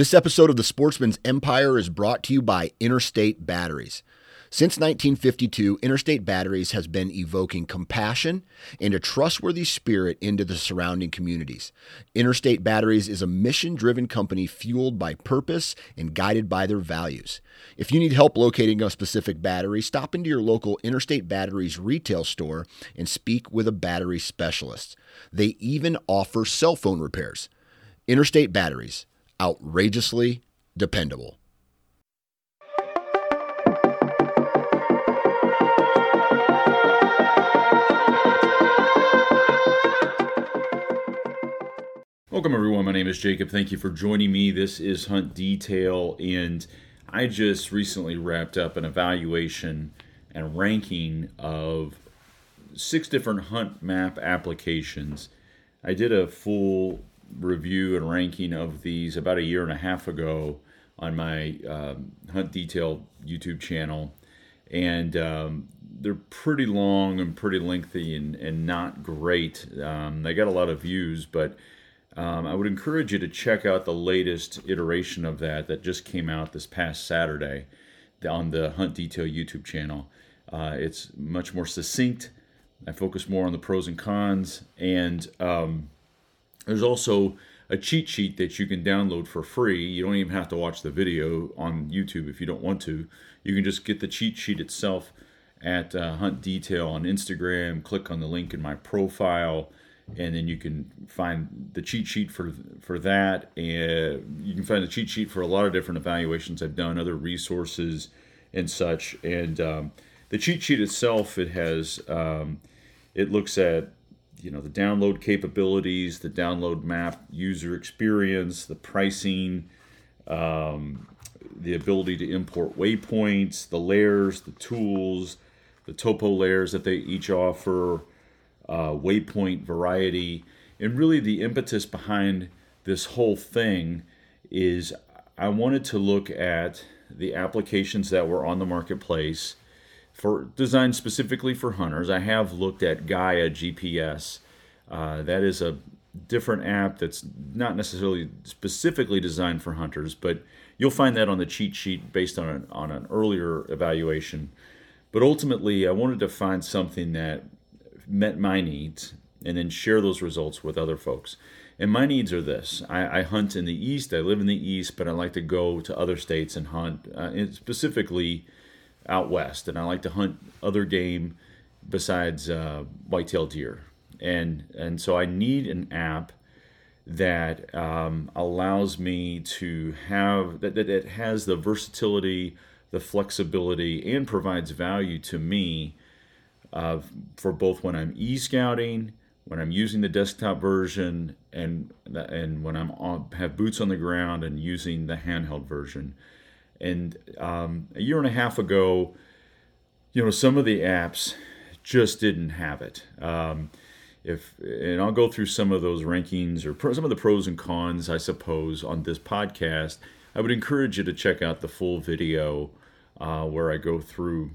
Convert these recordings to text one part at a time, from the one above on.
This episode of The Sportsman's Empire is brought to you by Interstate Batteries. Since 1952, Interstate Batteries has been evoking compassion and a trustworthy spirit into the surrounding communities. Interstate Batteries is a mission driven company fueled by purpose and guided by their values. If you need help locating a specific battery, stop into your local Interstate Batteries retail store and speak with a battery specialist. They even offer cell phone repairs. Interstate Batteries, outrageously dependable. Welcome, everyone. My name is Jacob. Thank you for joining me. This is Hunt Detail, and I just recently wrapped up an evaluation and ranking of six different hunt map applications. I did a full review and ranking of these about a year and a half ago on my um, Hunt Detail YouTube channel, and um, they're pretty long and pretty lengthy and, and not great. Um, they got a lot of views, but um, I would encourage you to check out the latest iteration of that that just came out this past Saturday on the Hunt Detail YouTube channel. Uh, it's much more succinct. I focus more on the pros and cons, and um, there's also a cheat sheet that you can download for free. You don't even have to watch the video on YouTube if you don't want to. You can just get the cheat sheet itself at uh, Hunt Detail on Instagram. Click on the link in my profile and then you can find the cheat sheet for for that and you can find the cheat sheet for a lot of different evaluations i've done other resources and such and um, the cheat sheet itself it has um, it looks at you know the download capabilities the download map user experience the pricing um, the ability to import waypoints the layers the tools the topo layers that they each offer uh, waypoint variety. And really, the impetus behind this whole thing is I wanted to look at the applications that were on the marketplace for designed specifically for hunters. I have looked at Gaia GPS. Uh, that is a different app that's not necessarily specifically designed for hunters, but you'll find that on the cheat sheet based on an, on an earlier evaluation. But ultimately, I wanted to find something that met my needs and then share those results with other folks. And my needs are this I, I, hunt in the East, I live in the East, but I like to go to other states and hunt, uh, and specifically out West. And I like to hunt other game besides uh, whitetail deer. And, and so I need an app that um, allows me to have, that, that it has the versatility, the flexibility, and provides value to me uh, for both when I'm e-scouting, when I'm using the desktop version, and and when I'm on, have boots on the ground and using the handheld version. And um, a year and a half ago, you know, some of the apps just didn't have it. Um, if and I'll go through some of those rankings or pro, some of the pros and cons, I suppose, on this podcast. I would encourage you to check out the full video uh, where I go through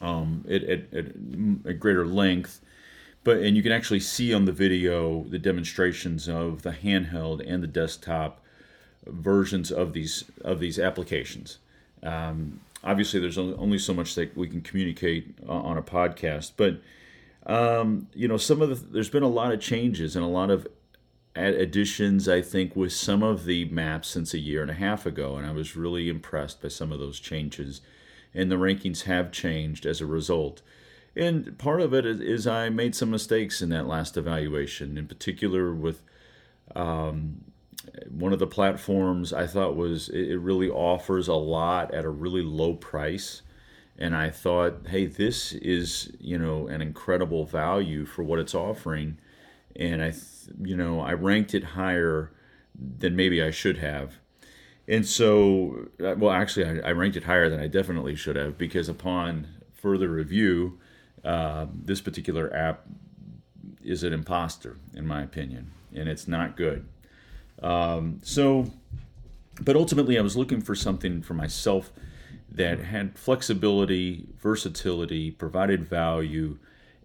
um, at, at, at, greater length. But and you can actually see on the video the demonstrations of the handheld and the desktop versions of these of these applications. Um, obviously, there's only so much that we can communicate on a podcast, but um, you know, some of the there's been a lot of changes and a lot of additions. I think with some of the maps since a year and a half ago, and I was really impressed by some of those changes and the rankings have changed as a result. And part of it is, I made some mistakes in that last evaluation, in particular with um, one of the platforms I thought was it really offers a lot at a really low price. And I thought, hey, this is you know an incredible value for what it's offering, and I, you know, I ranked it higher than maybe I should have and so, uh, well, actually, I, I, ranked it higher than I definitely should have because upon further review, uh, this particular app is an imposter, in my opinion, and it's not good. Um, so, but ultimately, I was looking for something for myself that had flexibility, versatility, provided value,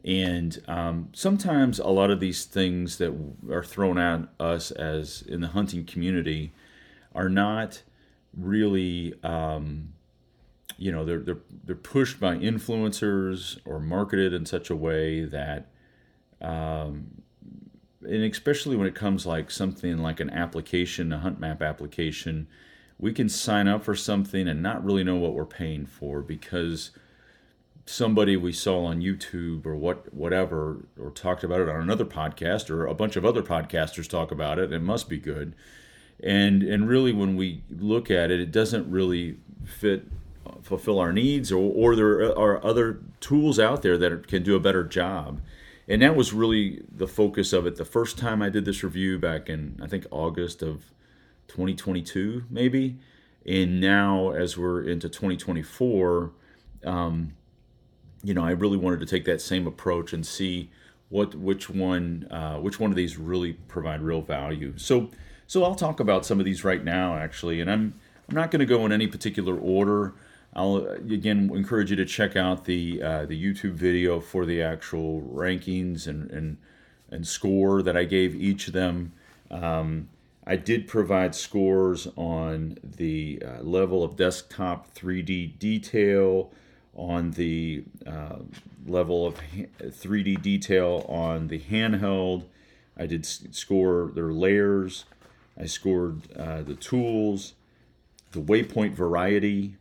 and um, sometimes a lot of these things that are thrown at us as in the hunting community are not really um, you know they're, they're they're pushed by influencers or marketed in such a way that um, and especially when it comes like something like an application a hunt map application we can sign up for something and not really know what we're paying for because somebody we saw on YouTube or what whatever or talked about it on another podcast or a bunch of other podcasters talk about it it must be good. And and really when we look at it it doesn't really fit fulfill our needs or, or there are other tools out there that can do a better job and that was really the focus of it. The first time i did this review back in i think august of 2022 maybe. And now as we're into 2024 um, you know i really wanted to take that same approach and see what which one uh, which one of these really provide real value. So so i'll talk about some of these right now actually. And i'm i'm not going to go in any particular order I'll again encourage you to check out the uh, the YouTube video for the actual rankings and and, and score that I gave each of them. Um, I did provide scores on the uh, level of desktop 3D detail, on the uh, level of 3D detail on the handheld. I did score their layers. I scored uh, the tools, the waypoint variety,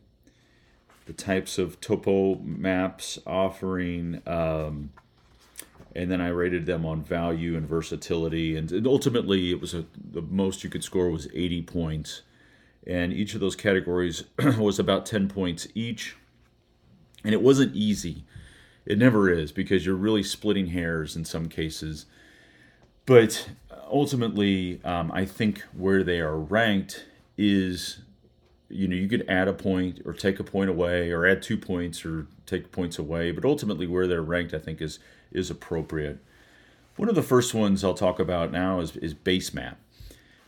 the types of topo maps offering. Um, and then I rated them on value and versatility. And ultimately, it was a, the most you could score was 80 points. And each of those categories was about 10 points each. And it wasn't easy. It never is because you're really splitting hairs in some cases. But ultimately, um, I think where they are ranked is you know you could add a point or take a point away or add two points or take points away but ultimately where they're ranked i think is is appropriate. One of the first ones i'll talk about now is, is BaseMap.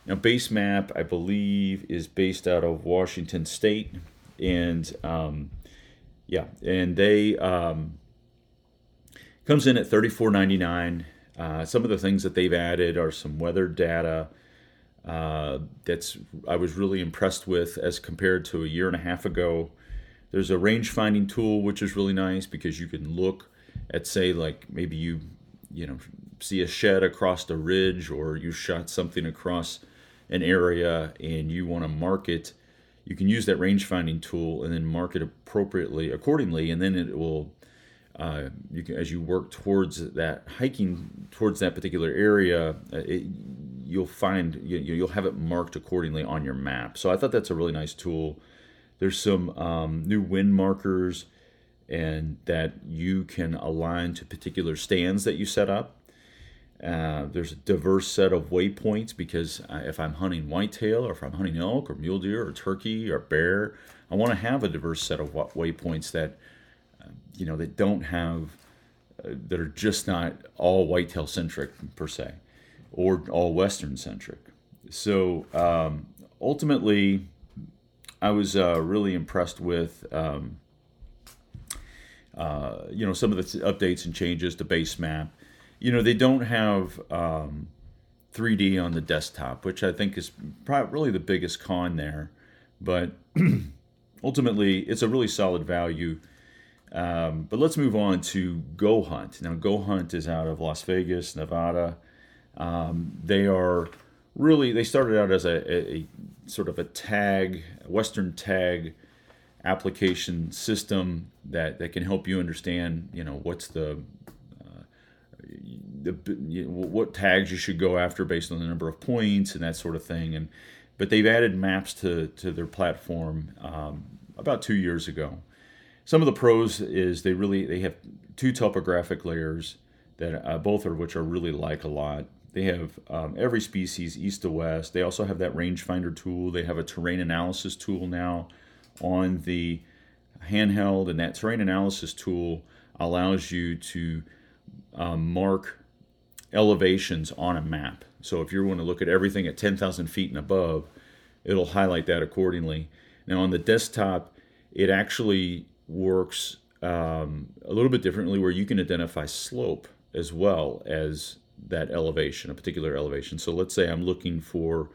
Now BaseMap i believe is based out of washington state and um, yeah and they um, comes in at 34.99 uh, some of the things that they've added are some weather data uh, that's I was really impressed with as compared to a year and a half ago. There's a range finding tool which is really nice because you can look at say like maybe you you know see a shed across the ridge or you shot something across an area and you want to mark it you can use that range finding tool and then mark it appropriately accordingly and then it will uh, you can, as you work towards that hiking towards that particular area, uh, it, you'll find you, you'll have it marked accordingly on your map. So I thought that's a really nice tool. There's some um, new wind markers, and that you can align to particular stands that you set up. Uh, there's a diverse set of waypoints because if I'm hunting whitetail or if I'm hunting elk or mule deer or turkey or bear, I want to have a diverse set of waypoints that you know that don't have uh, that are just not all whitetail centric per se or all western centric. So um, ultimately i was uh, really impressed with um, uh, you know some of the updates and changes to BaseMap. You know they don't have um, 3d on the desktop which i think is probably really the biggest con there but ultimately it's a really solid value um, but let's move on to GoHunt. Now, GoHunt is out of Las Vegas, Nevada. Um, they are really they started out as a, a, a, sort of a tag, Western tag application system that, that can help you understand, you know, what's the uh, the what tags you should go after based on the number of points and that sort of thing. And but they've added maps to to their platform um, about two years ago some of the pros is they really they have two topographic layers that uh, both of which are really like a lot. They have um, every species east to west. They also have that rangefinder tool. They have a terrain analysis tool now on the handheld, and that terrain analysis tool allows you to um, mark elevations on a map. So if you want to look at everything at 10,000 feet and above, it'll highlight that accordingly. Now on the desktop, it actually works um, a little bit differently where you can identify slope as well as that elevation, a particular elevation. So let's say I'm looking for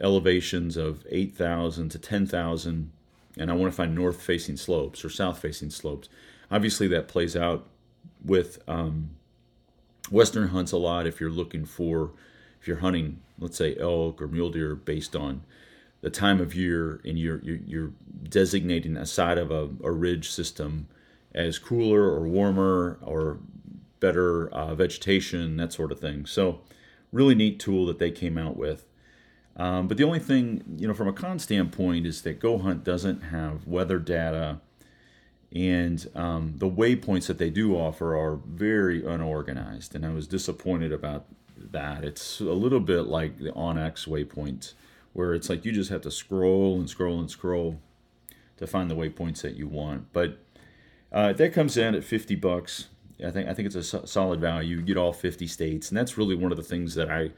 elevations of 8,000 to 10,000, and I want to find north facing slopes or south facing slopes. Obviously, that plays out with um, western hunts a lot if you're looking for, if you're hunting, let's say elk or mule deer based on the time of year and you're, you're, you're designating a side of a, a, ridge system as cooler or warmer or better uh, vegetation, that sort of thing. So, really neat tool that they came out with. Um, but the only thing, you know, from a con standpoint, is that GoHunt doesn't have weather data, and um, the waypoints that they do offer are very unorganized. And I was disappointed about that. It's a little bit like the onX waypoints, where it's like you just have to scroll and scroll and scroll to find the waypoints that you want. But uh, that comes in at 50 bucks. I think I think it's a solid value. You get all 50 states, and that's really one of the things that I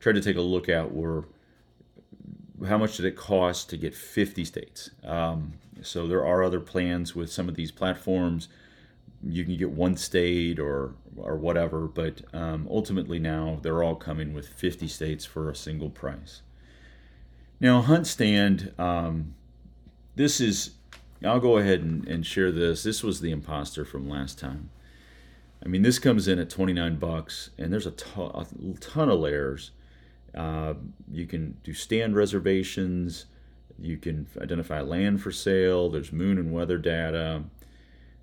tried to take a look at were how much did it cost to get 50 states? Um, so there are other plans with some of these platforms. You can get one state or or whatever, but um, ultimately now they're all coming with 50 states for a single price. Now HuntStand, um, this is. I'll go ahead and, and share this. This was the imposter from last time. I mean, this comes in at 29 bucks, and there's a ton, ton of layers uh, you can do stand reservations. You can identify land for sale. There's moon and weather data.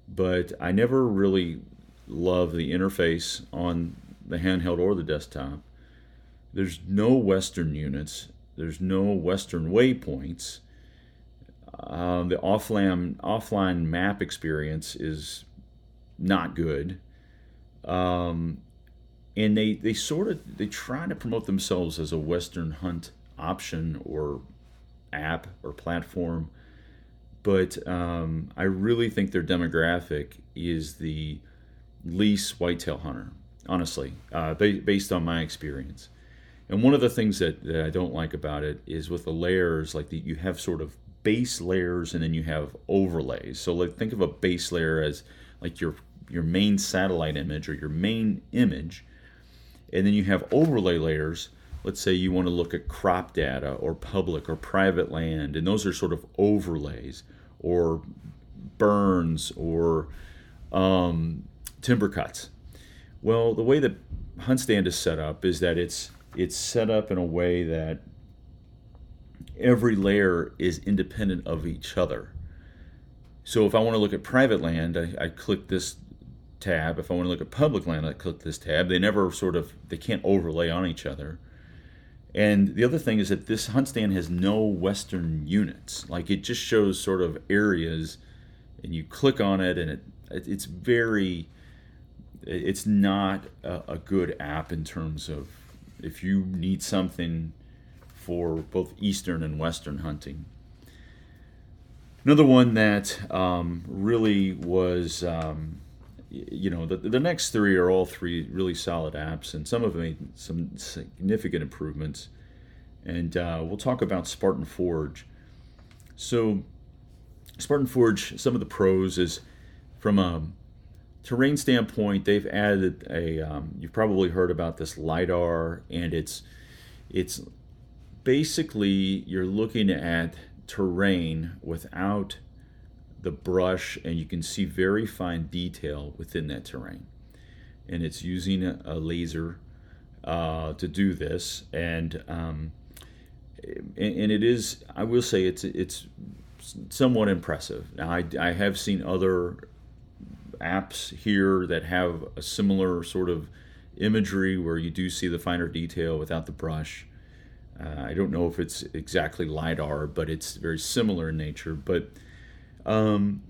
But I never really love the interface on the handheld or the desktop. There's no Western units. There's no Western waypoints. Um, the offline offline map experience is not good. Um, and they they sort of they try to promote themselves as a western hunt option or app or platform but um, i really think their demographic is the least whitetail hunter honestly uh, based on my experience and one of the things that, that i don't like about it is with the layers like the, you have sort of base layers and then you have overlays so like think of a base layer as like your your main satellite image or your main image and then you have overlay layers. Let's say you want to look at crop data or public or private land, and those are sort of overlays or burns or um, timber cuts. Well, the way that HuntStand is set up is that it's it's set up in a way that every layer is independent of each other. So if I want to look at private land, I, I click this tab. If I want to look at public land, I click this tab. They never sort of they can't overlay on each other. And the other thing is that this HuntStand has no Western units. Like it just shows sort of areas, and you click on it, and it it's very it's not a, a good app in terms of if you need something for both Eastern and Western hunting. Another one that um, really was um, you know, the, the next three are all three really solid apps, and some of them made some significant improvements. And uh, we'll talk about Spartan Forge. So, Spartan Forge, some of the pros is from a terrain standpoint, they've added a. Um, you've probably heard about this lidar, and it's it's basically you're looking at terrain without the brush and you can see very fine detail within that terrain. And it's using a, a laser uh, to do this. And, um, and, and it is, I will say, it's it's somewhat impressive. Now, I, I have seen other apps here that have a similar sort of imagery where you do see the finer detail without the brush. Uh, I don't know if it's exactly LiDAR, but it's very similar in nature. But um,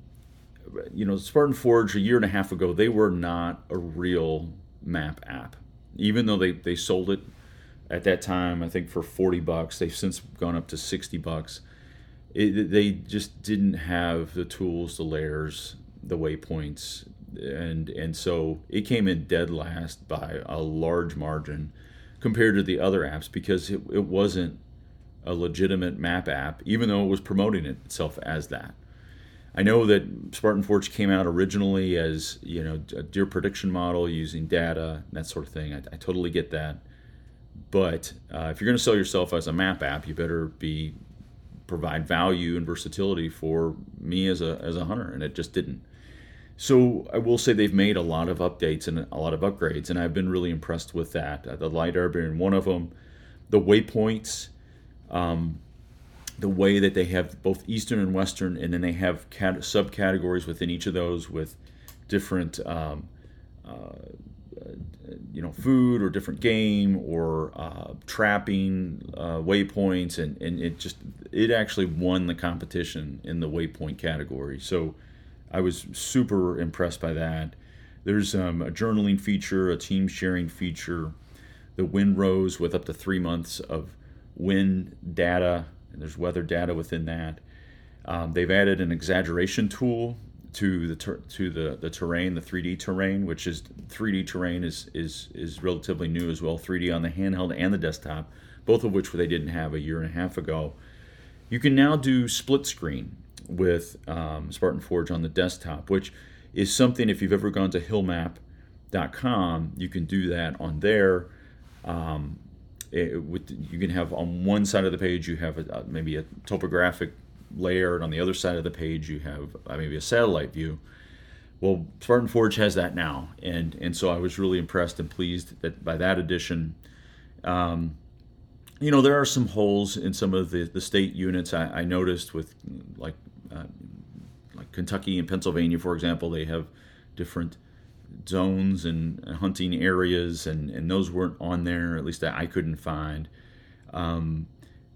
you know, Spartan Forge a year and a half ago, they were not a real map app. Even though they, they sold it at that time, I think for 40 bucks, they've since gone up to 60 bucks. It, they just didn't have the tools, the layers, the waypoints, and and so it came in dead last by a large margin compared to the other apps because it, it wasn't a legitimate map app, even though it was promoting itself as that. I know that Spartan Forge came out originally as you know a deer prediction model using data that sort of thing. I, I totally get that, but uh, if you're going to sell yourself as a map app, you better be provide value and versatility for me as a as a hunter, and it just didn't. So I will say they've made a lot of updates and a lot of upgrades, and I've been really impressed with that. Uh, the lidar being one of them, the waypoints, um, the way that they have both Eastern and Western, and then they have cat- subcategories within each of those with different, um, uh, you know, food or different game or uh, trapping uh, waypoints, and, and it just it actually won the competition in the waypoint category. So I was super impressed by that. There's um, a journaling feature, a team sharing feature, the wind rows with up to three months of wind data, and there's weather data within that. Um, they've added an exaggeration tool to the ter- to the, the terrain, the 3D terrain, which is 3D terrain is is is relatively new as well. 3D on the handheld and the desktop, both of which they didn't have a year and a half ago. You can now do split screen with um, Spartan Forge on the desktop, which is something if you've ever gone to hillmap.com, you can do that on there. Um, it, with, you can have on one side of the page you have a, maybe a topographic layer, and on the other side of the page you have uh, maybe a satellite view. Well, Spartan Forge has that now, and and so I was really impressed and pleased that by that addition. Um, you know, there are some holes in some of the, the state units I, I noticed with like uh, like Kentucky and Pennsylvania, for example, they have different zones and hunting areas, and, and those weren't on there, at least that I couldn't find. Um,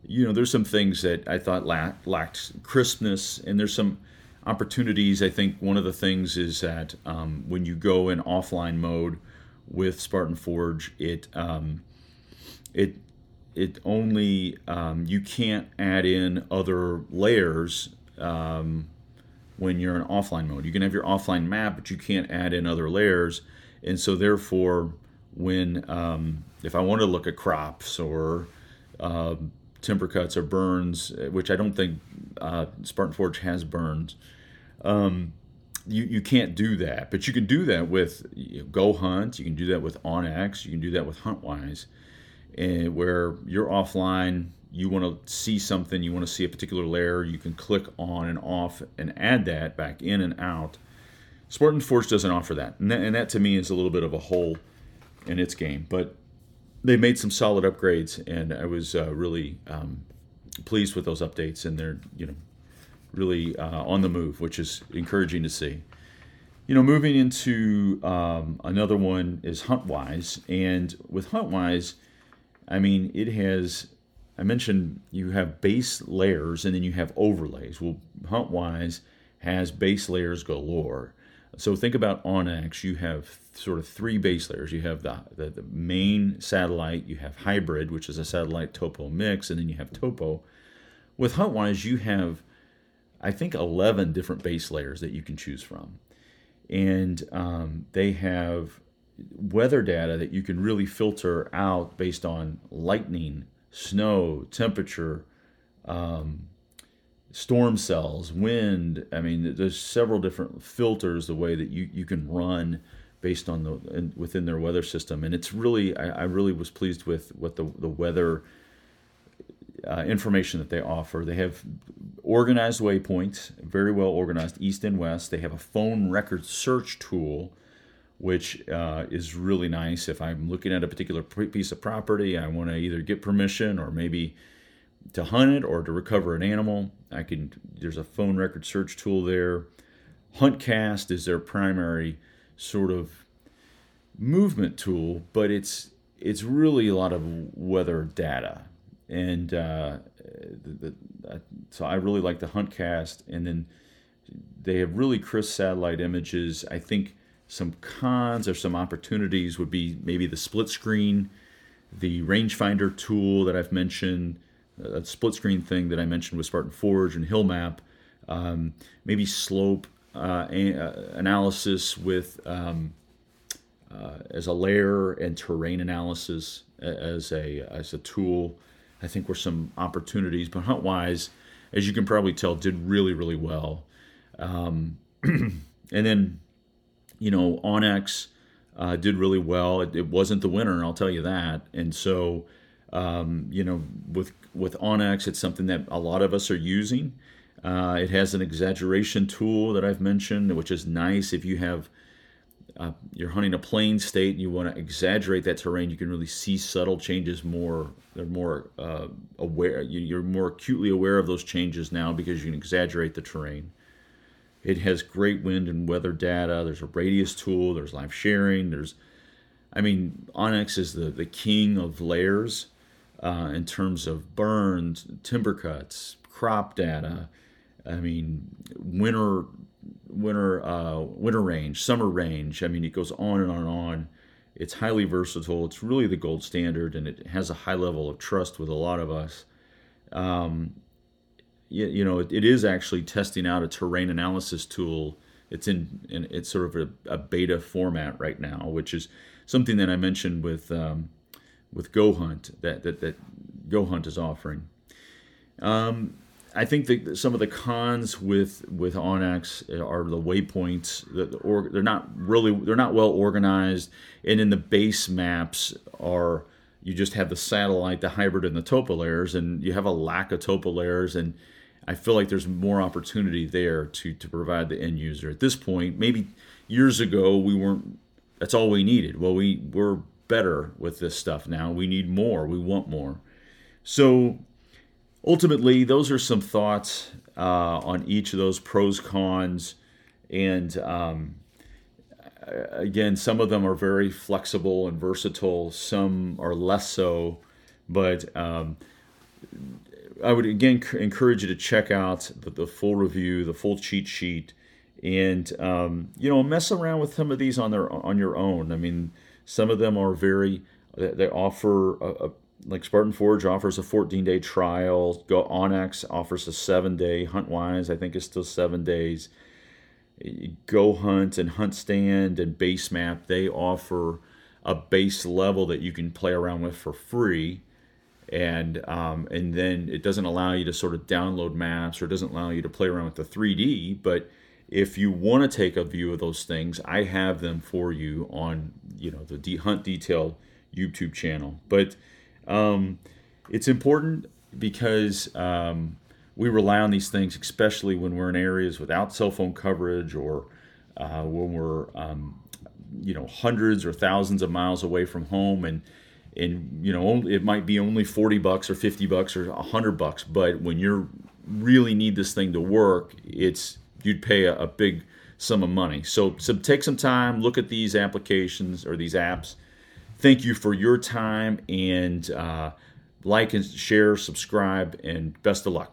you know, there's some things that I thought lacked, crispness, and there's some opportunities. I think one of the things is that um, when you go in offline mode with Spartan Forge, it um, it it only um, you can't add in other layers um, when you're in offline mode. You can have your offline map, but you can't add in other layers. And so, therefore, when um, if I want to look at crops or uh, timber cuts or burns, which I don't think uh, Spartan Forge has burns, um, you, you can't do that. But you can do that with you know, GoHunt. You can do that with onX. You can do that with HuntWise, and where you're offline you want to see something, you want to see a particular layer, you can click on and off and add that back in and out. Spartan Forge doesn't offer that. And that, and that to me is a little bit of a hole in its game. But they made some solid upgrades, and I was uh, really um, pleased with those updates. And they're, you know, really uh, on the move, which is encouraging to see. You know, moving into um, another one is HuntWise. And with HuntWise, I mean, it has I mentioned you have base layers and then you have overlays. Well, HuntWise has base layers galore. So think about onX. You have sort of three base layers. You have the, the, the main satellite. You have hybrid, which is a satellite topo mix, and then you have topo. With HuntWise, you have I think 11 different base layers that you can choose from. And um, they have weather data that you can really filter out based on lightning snow, temperature, um, storm cells, wind. I mean, there's several different filters the way that you, you can run based on the within their weather system, and it's really I, I really was pleased with what the the weather uh, information that they offer. They have organized waypoints, very well organized, east and west. They have a phone record search tool which uh, is really nice. If I'm looking at a particular piece of property, I want to either get permission or maybe to hunt it or to recover an animal. I can. There's a phone record search tool there. HuntCast is their primary sort of movement tool, but it's it's really a lot of weather data, and uh, the, the, so I really like the HuntCast, and then they have really crisp satellite images. I think some cons or some opportunities would be maybe the split screen, the rangefinder tool that I've mentioned, a split screen thing that I mentioned with Spartan Forge and Hillmap, um, maybe slope uh, uh, analysis with um, uh, as a layer and terrain analysis as a as a tool. I think were some opportunities, but HuntWise, as you can probably tell, did really really well. Um, and then you know, onX, uh, did really well. It, it, wasn't the winner, I'll tell you that. And so, um, you know, with with onX, it's something that a lot of us are using. Uh, it has an exaggeration tool that I've mentioned, which is nice if you have uh, you're hunting a plain state and you want to exaggerate that terrain. You can really see subtle changes more. They're more uh, aware. You're more acutely aware of those changes now because you can exaggerate the terrain. It has great wind and weather data. There's a radius tool. There's live sharing. There's, I mean, onX is the, the king of layers uh, in terms of burns, timber cuts, crop data. I mean, winter, winter, uh, winter range, summer range. I mean, it goes on and on and on. It's highly versatile. It's really the gold standard, and it has a high level of trust with a lot of us. Um, you, you know, it, it is actually testing out a terrain analysis tool. It's in, in it's sort of a, a, beta format right now, which is something that I mentioned with um, with GoHunt that that that GoHunt is offering. Um, I think that some of the cons with with onX are the waypoints. The, or they're not really they're not well organized, and in the base maps are you just have the satellite, the hybrid, and the topo layers, and you have a lack of topo layers and I feel like there's more opportunity there to to provide the end user. At this point, maybe years ago we weren't. That's all we needed. Well, we we're better with this stuff now. We need more. We want more. So ultimately, those are some thoughts uh, on each of those pros cons, and um, again, some of them are very flexible and versatile. Some are less so, but um, I would again encourage you to check out the, the full review, the full cheat sheet, and um, you know mess around with some of these on their on your own. I mean, some of them are very they offer a, a like Spartan Forge offers a 14 day trial. Go onX offers a seven day. HuntWise I think is still seven days. GoHunt and HuntStand and Basemap they offer a base level that you can play around with for free and um, and then it doesn't allow you to sort of download maps or doesn't allow you to play around with the 3D. But if you want to take a view of those things, I have them for you on you know the De- Hunt Detail YouTube channel. But um, it's important because um, we rely on these things, especially when we're in areas without cell phone coverage or uh, when we're um, you know hundreds or thousands of miles away from home and and you know it might be only 40 bucks or 50 bucks or 100 bucks but when you really need this thing to work it's you'd pay a, a big sum of money. So so take some time look at these applications or these apps. Thank you for your time and uh, like and share subscribe and best of luck